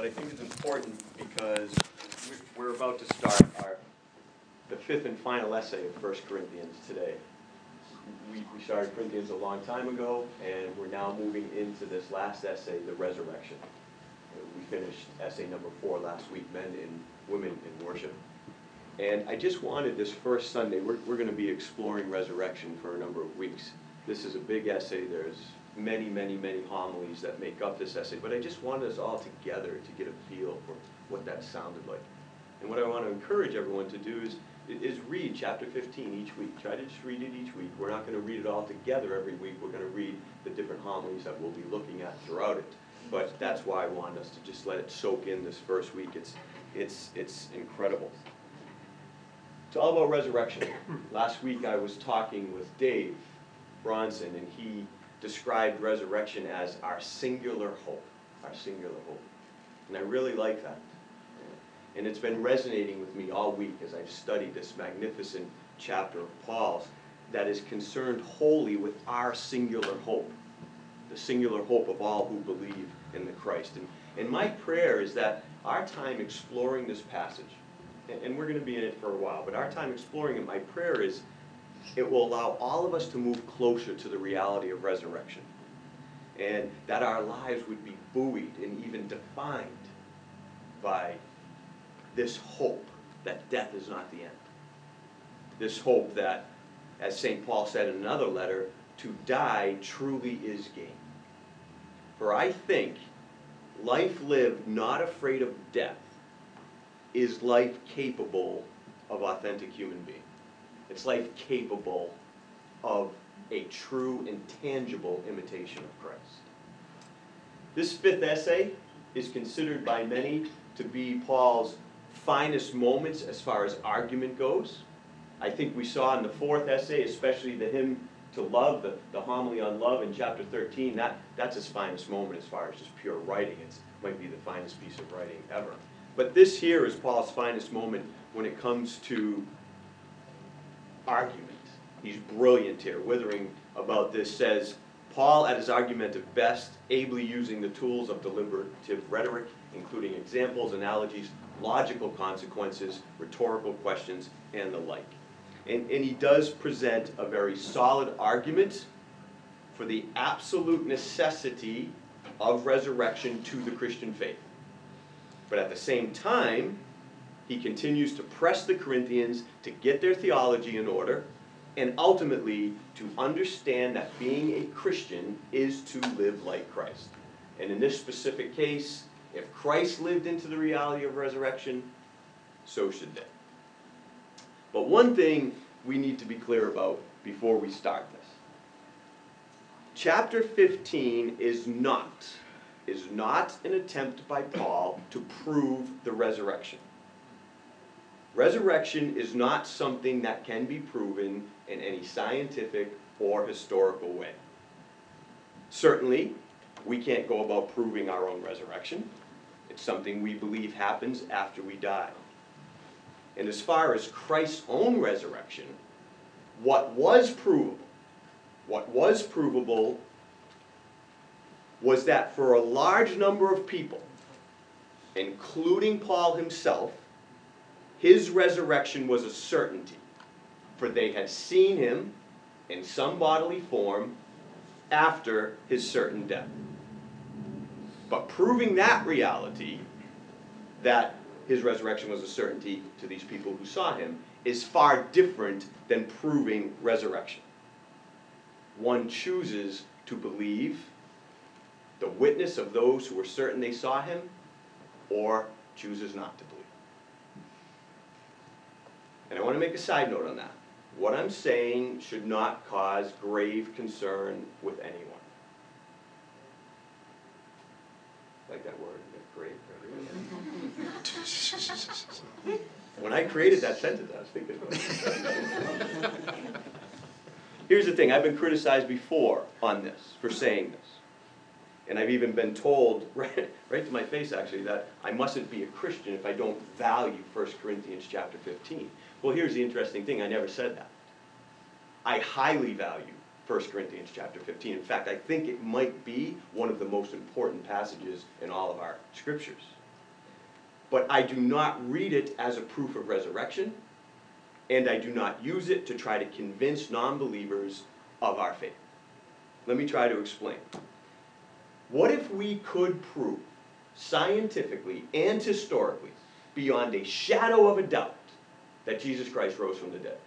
but I think it's important because we- we're about to start our, the fifth and final essay of First Corinthians today. We, we started Corinthians a long time ago, and we're now moving into this last essay, the resurrection. We finished essay number four last week, men and women in worship. And I just wanted this first Sunday, we're, we're gonna be exploring resurrection for a number of weeks. This is a big essay, there's many, many, many homilies that make up this essay, but I just wanted us all together to get a feel for what that sounded like. And what I want to encourage everyone to do is, is read chapter fifteen each week. Try to just read it each week. We're not gonna read it all together every week, we're gonna read the different homilies that we'll be looking at throughout it. But that's why I wanted us to just let it soak in this first week, it's, it's, it's incredible. It's all about resurrection. Last week I was talking with Dave Bronson, and he described resurrection as our singular hope, our singular hope. And I really like that. And it's been resonating with me all week as I've studied this magnificent chapter of Paul's that is concerned wholly with our singular hope, the singular hope of all who believe in the Christ. And, and my prayer is that our time exploring this passage, and, and we're going to be in it for a while, but our time exploring it, my prayer is it will allow all of us to move closer to the reality of resurrection. And that our lives would be buoyed and even defined by this hope that death is not the end. This hope that, as St. Paul said in another letter, to die truly is gain. For I think life lived not afraid of death is life capable of authentic human being. It's life capable of a true and tangible imitation of Christ. This fifth essay is considered by many to be Paul's finest moments as far as argument goes. I think we saw in the fourth essay, especially the hymn to love, the, the homily on love in chapter 13, that, that's his finest moment as far as just pure writing. It might be the finest piece of writing ever. But this here is Paul's finest moment when it comes to argument. He's brilliant here. Witherington about this says, Paul at his argumentative best, ably using the tools of deliberative rhetoric, including examples, analogies, logical consequences, rhetorical questions, and the like. And, and he does present a very solid argument for the absolute necessity of resurrection to the Christian faith. But at the same time, he continues to press the Corinthians to get their theology in order and ultimately to understand that being a Christian is to live like Christ. And in this specific case, if Christ lived into the reality of resurrection, so should they. But one thing we need to be clear about before we start this. Chapter 15 is not is not an attempt by Paul to prove the resurrection. Resurrection is not something that can be proven in any scientific or historical way. Certainly, we can't go about proving our own resurrection. It's something we believe happens after we die. And as far as Christ's own resurrection, what was provable, what was provable was that for a large number of people, including Paul himself, his resurrection was a certainty, for they had seen him in some bodily form after his certain death. But proving that reality, that his resurrection was a certainty to these people who saw him, is far different than proving resurrection. One chooses to believe the witness of those who were certain they saw him, or chooses not to believe. And I want to make a side note on that. What I'm saying should not cause grave concern with anyone. Like that word, grave. when I created that sentence, I was thinking about it. Here's the thing I've been criticized before on this for saying this. And I've even been told, right, right to my face actually, that I mustn't be a Christian if I don't value 1 Corinthians chapter 15. Well, here's the interesting thing I never said that. I highly value 1 Corinthians chapter 15. In fact, I think it might be one of the most important passages in all of our scriptures. but I do not read it as a proof of resurrection, and I do not use it to try to convince non believers of our faith. Let me try to explain. What if we could prove scientifically and historically, beyond a shadow of a doubt, that Jesus Christ rose from the dead?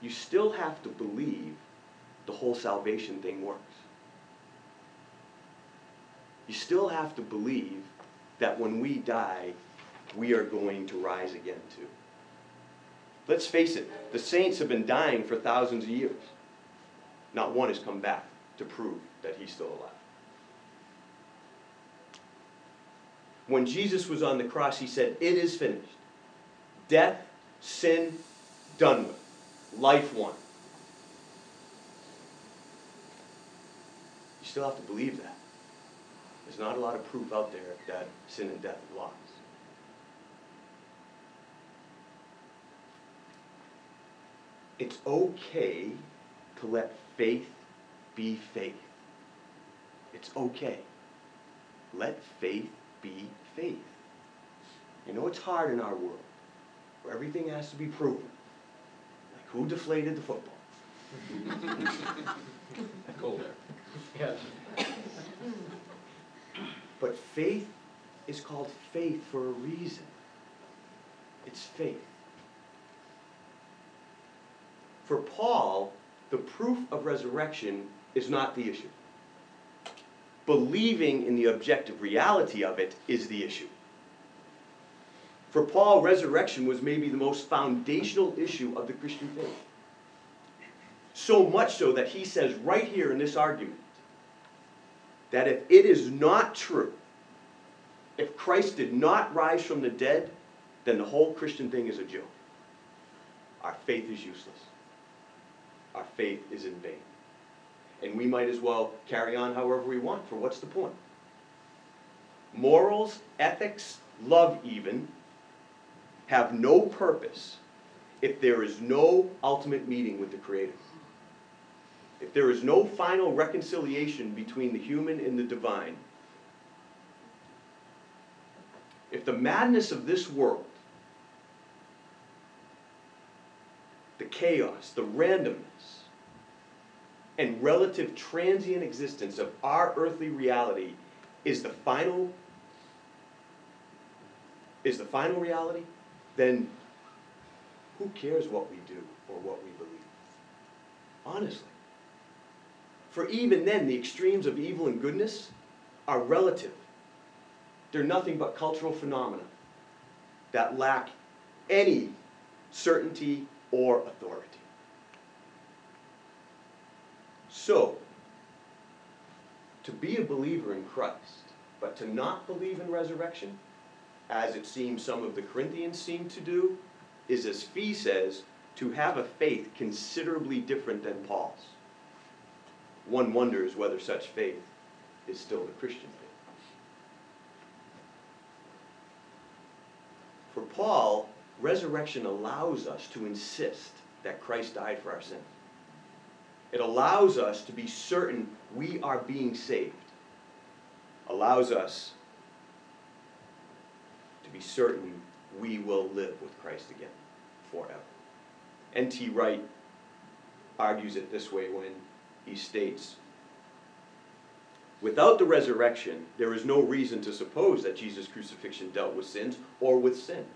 You still have to believe the whole salvation thing works. You still have to believe that when we die, we are going to rise again too. Let's face it, the saints have been dying for thousands of years. Not one has come back to prove that he's still alive. When Jesus was on the cross, he said, It is finished. Death, sin, done with. Life won. You still have to believe that. There's not a lot of proof out there that sin and death have lost. It's okay to let faith be faith. It's okay. Let faith be faith. You know it's hard in our world where everything has to be proven. Like who deflated the football? Go there. Yes. But faith is called faith for a reason. It's faith. For Paul, the proof of resurrection is not the issue. Believing in the objective reality of it is the issue. For Paul, resurrection was maybe the most foundational issue of the Christian faith. So much so that he says right here in this argument that if it is not true, if Christ did not rise from the dead, then the whole Christian thing is a joke. Our faith is useless. Our faith is in vain. And we might as well carry on however we want, for what's the point? Morals, ethics, love, even, have no purpose if there is no ultimate meeting with the Creator. If there is no final reconciliation between the human and the divine, if the madness of this world, the chaos, the randomness, and relative transient existence of our earthly reality is the final is the final reality, then who cares what we do or what we believe? Honestly. For even then, the extremes of evil and goodness are relative. They're nothing but cultural phenomena that lack any certainty or authority. So, to be a believer in Christ, but to not believe in resurrection, as it seems some of the Corinthians seem to do, is, as Fee says, to have a faith considerably different than Paul's. One wonders whether such faith is still the Christian faith. For Paul, resurrection allows us to insist that Christ died for our sins. It allows us to be certain we are being saved. Allows us to be certain we will live with Christ again forever. N.T. Wright argues it this way when he states Without the resurrection, there is no reason to suppose that Jesus' crucifixion dealt with sins or with sin.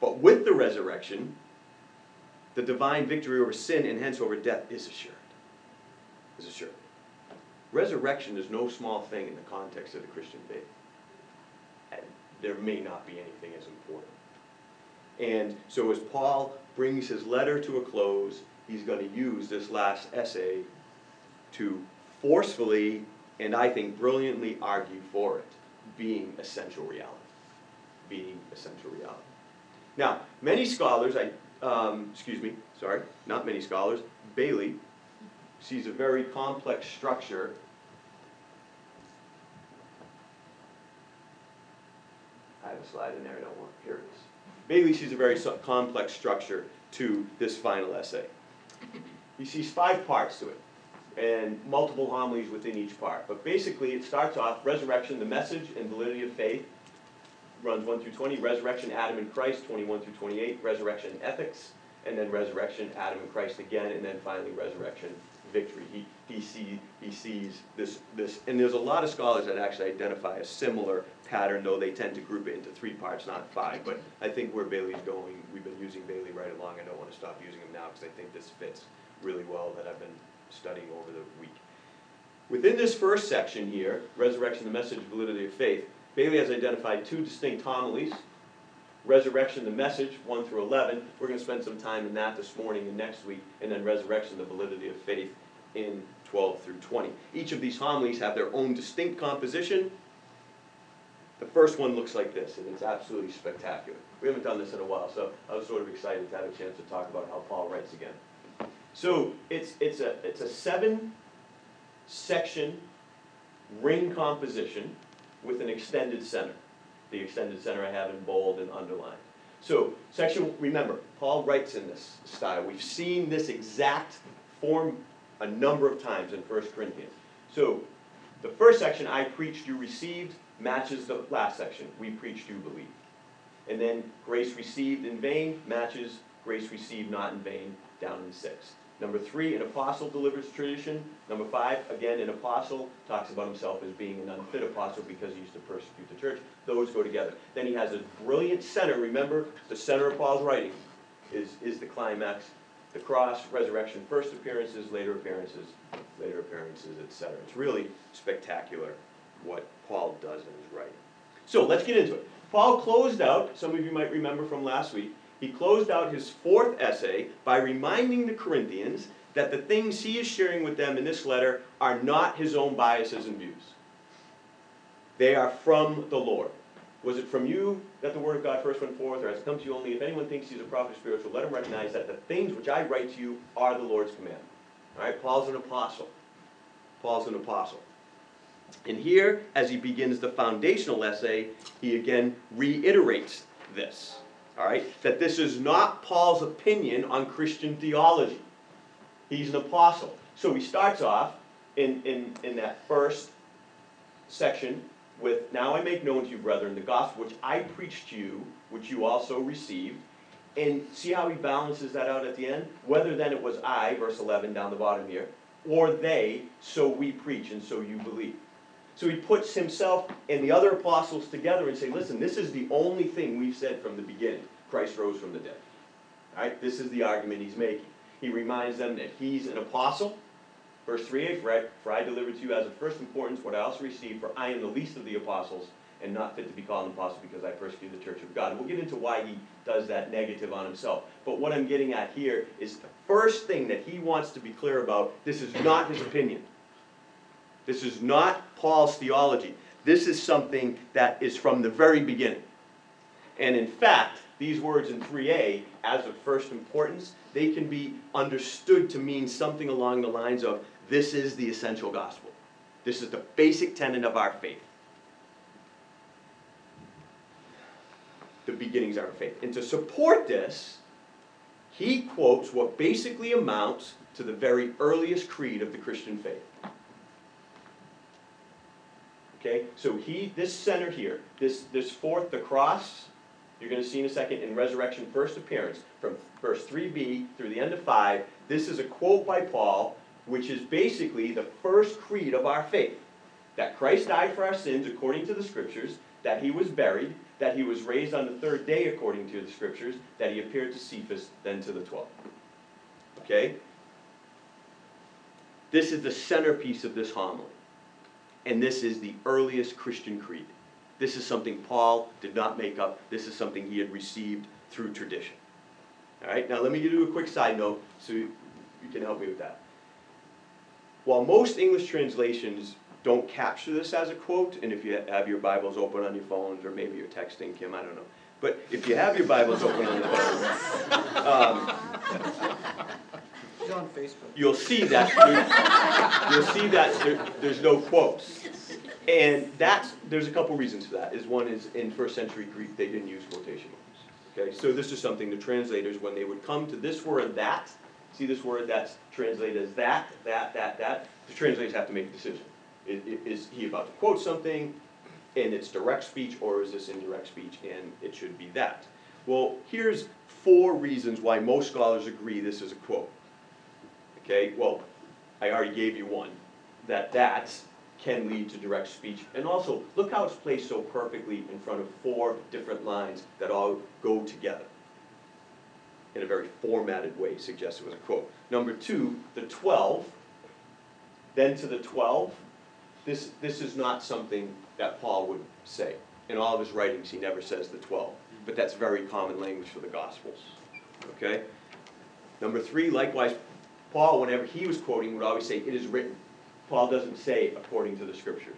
But with the resurrection, the divine victory over sin and hence over death is assured. Is assured. Resurrection is no small thing in the context of the Christian faith. And there may not be anything as important. And so as Paul brings his letter to a close, he's going to use this last essay to forcefully and I think brilliantly argue for it being essential reality. Being essential reality. Now, many scholars, I, um, excuse me, sorry, not many scholars, Bailey sees a very complex structure I have a slide in there I don't want. Here it is. Bailey sees a very complex structure to this final essay. He sees five parts to it. and multiple homilies within each part. But basically, it starts off resurrection, the message and validity of faith, runs 1 through 20, resurrection, Adam and Christ, 21 through 28, resurrection, ethics, and then resurrection, Adam and Christ again, and then finally resurrection, victory. He, he, see, he sees this, this, and there's a lot of scholars that actually identify a similar pattern, though they tend to group it into three parts, not five. But I think where Bailey's going, we've been using Bailey right along. I don't want to stop using him now because I think this fits really well that I've been studying over the week. Within this first section here, resurrection, the message, validity of faith, Bailey has identified two distinct homilies. Resurrection, the message, 1 through 11. We're going to spend some time in that this morning and next week. And then resurrection, the validity of faith, in 12 through 20. Each of these homilies have their own distinct composition. The first one looks like this, and it's absolutely spectacular. We haven't done this in a while, so I was sort of excited to have a chance to talk about how Paul writes again. So it's, it's, a, it's a seven section ring composition with an extended center. The extended center I have in bold and underlined. So, section, remember, Paul writes in this style. We've seen this exact form a number of times in 1 Corinthians. So, the first section, I preached, you received, matches the last section, we preached, you believe. And then grace received in vain matches grace received not in vain down in 6. Number three, an apostle delivers tradition. Number five, again, an apostle talks about himself as being an unfit apostle because he used to persecute the church. Those go together. Then he has a brilliant center. Remember, the center of Paul's writing is, is the climax, the cross, resurrection, first appearances, later appearances, later appearances, etc. It's really spectacular what Paul does in his writing. So let's get into it. Paul closed out, some of you might remember from last week, he closed out his fourth essay by reminding the Corinthians that the things he is sharing with them in this letter are not his own biases and views. They are from the Lord. Was it from you that the word of God first went forth, or has it come to you only? If anyone thinks he's a prophet or spiritual, let him recognize that the things which I write to you are the Lord's command. All right, Paul's an apostle. Paul's an apostle. And here, as he begins the foundational essay, he again reiterates this all right, that this is not Paul's opinion on Christian theology. He's an apostle. So he starts off in, in, in that first section with, Now I make known to you, brethren, the gospel which I preached to you, which you also received. And see how he balances that out at the end? Whether then it was I, verse 11 down the bottom here, or they, so we preach and so you believe. So he puts himself and the other apostles together and say, listen, this is the only thing we've said from the beginning. Christ rose from the dead. All right, this is the argument he's making. He reminds them that he's an apostle. Verse 3a, for I, delivered to you as of first importance what I also received, for I am the least of the apostles and not fit to be called an apostle because I persecuted the church of God. we'll get into why he does that negative on himself. But what I'm getting at here is the first thing that he wants to be clear about this is not his opinion. This is not Paul's theology. This is something that is from the very beginning. And in fact, these words in 3a, as of first importance, they can be understood to mean something along the lines of this is the essential gospel. This is the basic tenet of our faith. The beginnings of our faith. And to support this, he quotes what basically amounts to the very earliest creed of the Christian faith. Okay, so he, this center here, this, this fourth, the cross, you're going to see in a second in resurrection first appearance, from verse 3b through the end of 5, this is a quote by Paul, which is basically the first creed of our faith. That Christ died for our sins according to the scriptures, that he was buried, that he was raised on the third day according to the scriptures, that he appeared to Cephas, then to the twelve. Okay? This is the centerpiece of this homily and this is the earliest Christian creed. This is something Paul did not make up. This is something he had received through tradition. All right, now let me give you a quick side note so you can help me with that. While most English translations don't capture this as a quote, and if you have your Bibles open on your phones, or maybe you're texting Kim, I don't know. But if you have your Bibles open on the phone, um, on Facebook. You'll see that you'll see that there, there's no quotes. And that's there's a couple reasons for that. Is one is in first century Greek they didn't use quotation marks. Okay, so this is something the translators when they would come to this word that, See this word that's translated as that, that, that, that? The translators have to make a decision. I- i- Is he about to quote something and it's direct speech or is this indirect speech and it should be that? Well, here's four reasons why most scholars agree this is a quote. Okay, well, I already gave you one, that that can lead to direct speech. And also, look how it's placed so perfectly in front of four different lines that all go together in a very formatted way, suggests it was a quote. Number two, the twelve, then to the twelve, this, this is not something that Paul would say. In all of his writings, he never says the twelve, but that's very common language for the Gospels, okay? Number three, likewise, Paul, whenever he was quoting, would always say, it is written. Paul doesn't say according to the scriptures.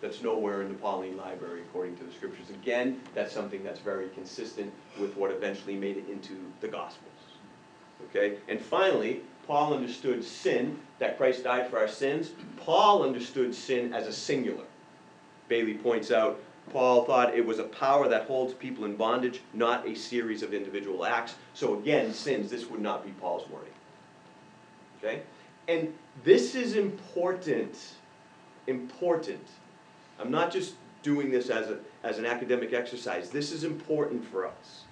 That's nowhere in the Pauline library according to the scriptures. Again, that's something that's very consistent with what eventually made it into the Gospels. Okay? And finally, Paul understood sin, that Christ died for our sins. Paul understood sin as a singular. Bailey points out, Paul thought it was a power that holds people in bondage, not a series of individual acts. So again, sins, this would not be Paul's wording. Okay? And this is important. Important. I'm not just doing this as, a, as an academic exercise. This is important for us.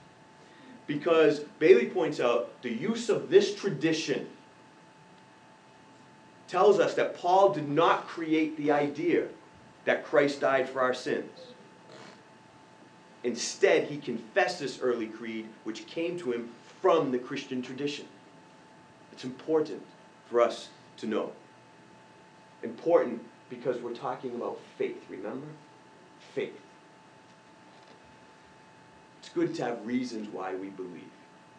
Because Bailey points out the use of this tradition tells us that Paul did not create the idea that Christ died for our sins. Instead, he confessed this early creed, which came to him from the Christian tradition. It's important for us to know. Important because we're talking about faith, remember? Faith. It's good to have reasons why we believe,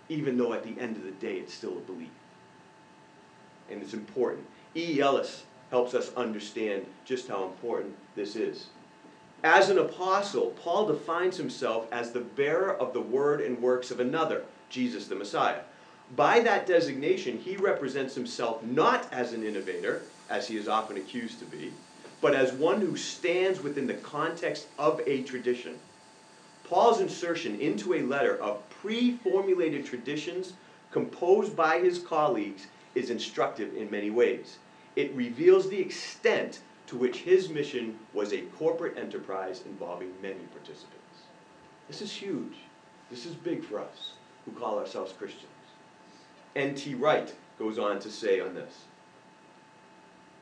even though at the end of the day it's still a belief. And it's important. E. Ellis helps us understand just how important this is. As an apostle, Paul defines himself as the bearer of the word and works of another, Jesus the Messiah. By that designation, he represents himself not as an innovator, as he is often accused to be, but as one who stands within the context of a tradition. Paul's insertion into a letter of pre formulated traditions composed by his colleagues is instructive in many ways. It reveals the extent to which his mission was a corporate enterprise involving many participants. This is huge. This is big for us who call ourselves Christians. N.T. Wright goes on to say on this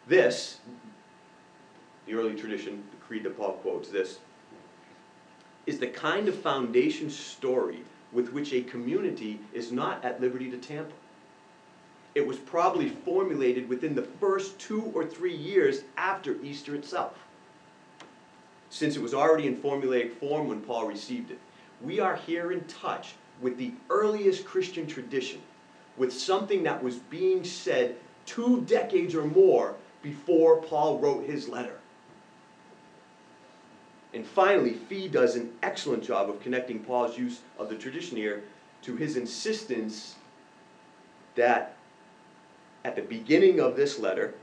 this, the early tradition, the creed that Paul quotes, this, is the kind of foundation story with which a community is not at liberty to tamper. It was probably formulated within the first two or three years after Easter itself, since it was already in formulaic form when Paul received it. We are here in touch with the earliest Christian tradition, with something that was being said two decades or more before Paul wrote his letter. And finally, Fee does an excellent job of connecting Paul's use of the tradition here to his insistence that at the beginning of this letter,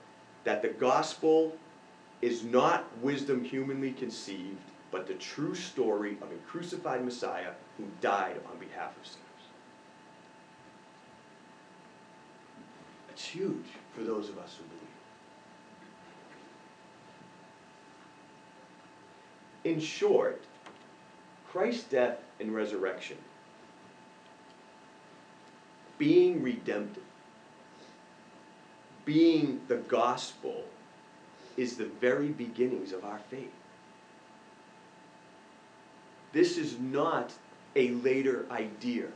that the gospel is not wisdom humanly conceived, but the true story of a crucified Messiah who died on behalf of sinners. It's huge for those of us who believe. In short, Christ's death and resurrection, being redemptive, being the gospel, is the very beginnings of our faith. This is not a later idea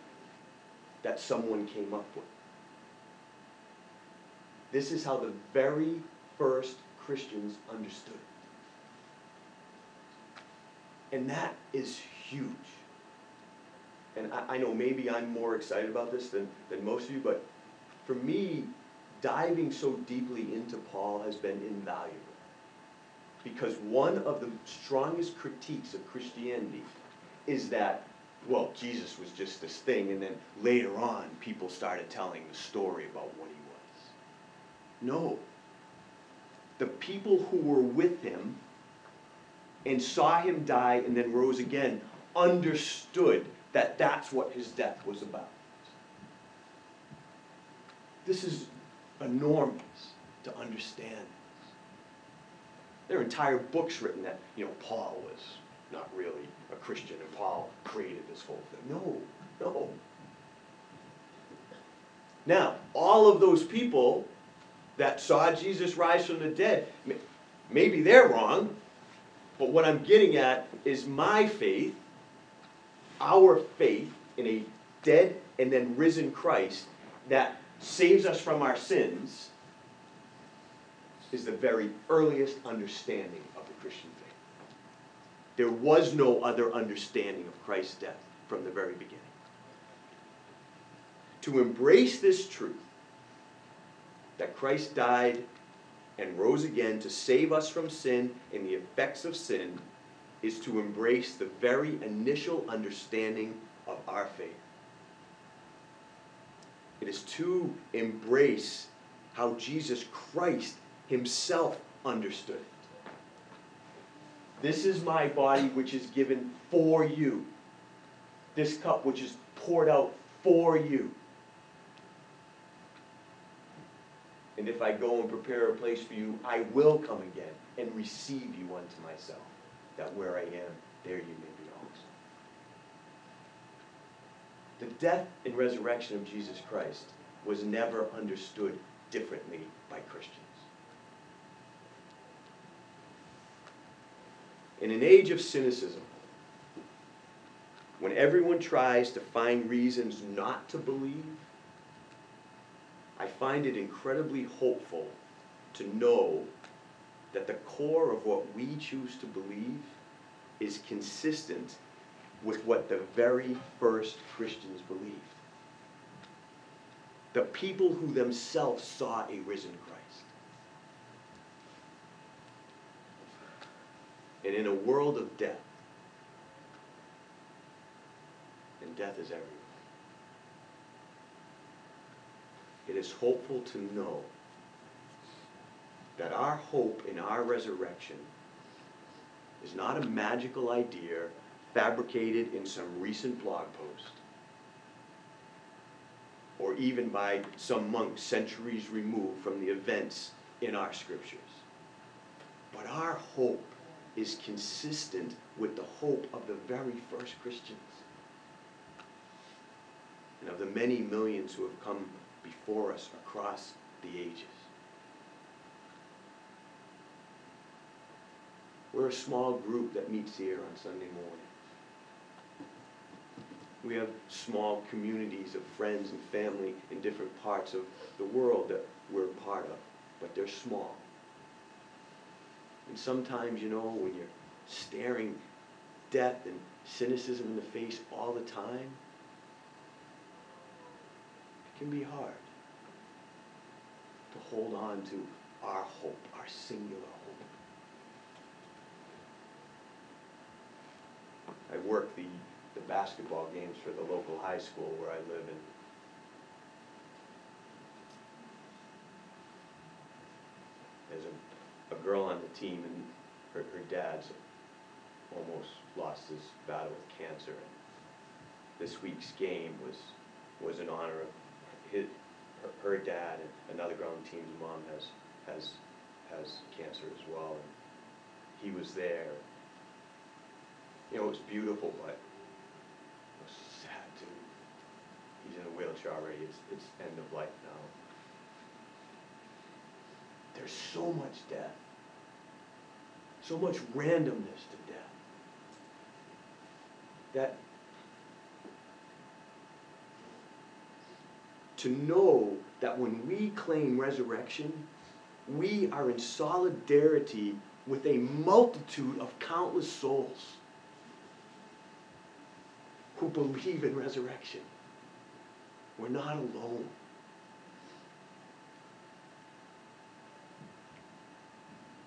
that someone came up with. This is how the very first Christians understood it. And that is huge. And I, I, know maybe I'm more excited about this than, than most of you, but for me, diving so deeply into Paul has been invaluable. Because one of the strongest critiques of Christianity is that, well, Jesus was just this thing, and then later on, people started telling the story about what he. No. The people who were with him and saw him die and then rose again understood that that's what his death was about. This is enormous to understand. There are entire books written that, you know, Paul was not really a Christian and Paul created this whole thing. No, no. Now, all of those people that saw Jesus rise from the dead, maybe they're wrong, but what I'm getting at is my faith, our faith in a dead and then risen Christ that saves us from our sins is the very earliest understanding of the Christian faith. There was no other understanding of Christ's death from the very beginning. To embrace this truth that Christ died and rose again to save us from sin and the effects of sin is to embrace the very initial understanding of our faith. It is to embrace how Jesus Christ himself understood it. This is my body which is given for you. This cup which is poured out for you. And if I go and prepare a place for you, I will come again and receive you unto myself, that where I am, there you may be also. The death and resurrection of Jesus Christ was never understood differently by Christians. In an age of cynicism, when everyone tries to find reasons not to believe, I find it incredibly hopeful to know that the core of what we choose to believe is consistent with what the very first Christians believed. The people who themselves saw a risen Christ. And in a world of death, and death is everywhere, it is hopeful to know that our hope in our resurrection is not a magical idea fabricated in some recent blog post or even by some monk centuries removed from the events in our scriptures. But our hope is consistent with the hope of the very first Christians and of the many millions who have come before us across the ages. We're a small group that meets here on Sunday morning. We have small communities of friends and family in different parts of the world that we're part of, but they're small. And sometimes, you know, when you're staring death and cynicism in the face all the time, can be hard to hold on to our hope, our singular hope. I work the, the basketball games for the local high school where I live in. There's a, a girl on the team and her, her dad's almost lost his battle with cancer. And this week's game was, was in honor of his, her, her dad and another girl on the team's mom has, has, has cancer as well. And he was there. You know, it was beautiful, but it was sad too. He's in a wheelchair already. It's, it's end of life now. There's so much death. So much randomness to death. That to know that when we claim resurrection, we are in solidarity with a multitude of countless souls who believe in resurrection. We're not alone.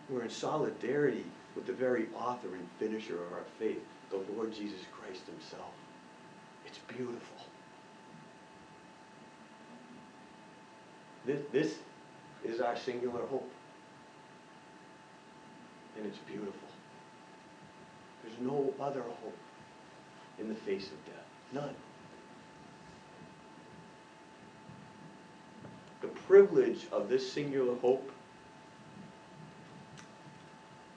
We're in solidarity with the very author and finisher of our faith, the Lord Jesus Christ himself. It's beautiful. This, this is our singular hope. And it's beautiful. There's no other hope in the face of death. None. The privilege of this singular hope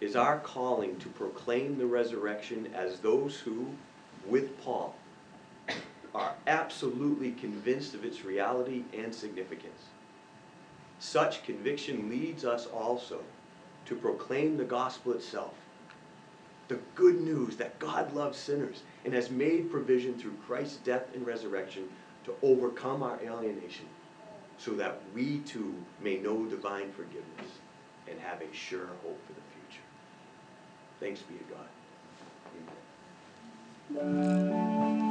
is our calling to proclaim the resurrection as those who, with Paul, are absolutely convinced of its reality and significance. Such conviction leads us also to proclaim the gospel itself, the good news that God loves sinners and has made provision through Christ's death and resurrection to overcome our alienation so that we too may know divine forgiveness and have a sure hope for the future. Thanks be to God. Amen.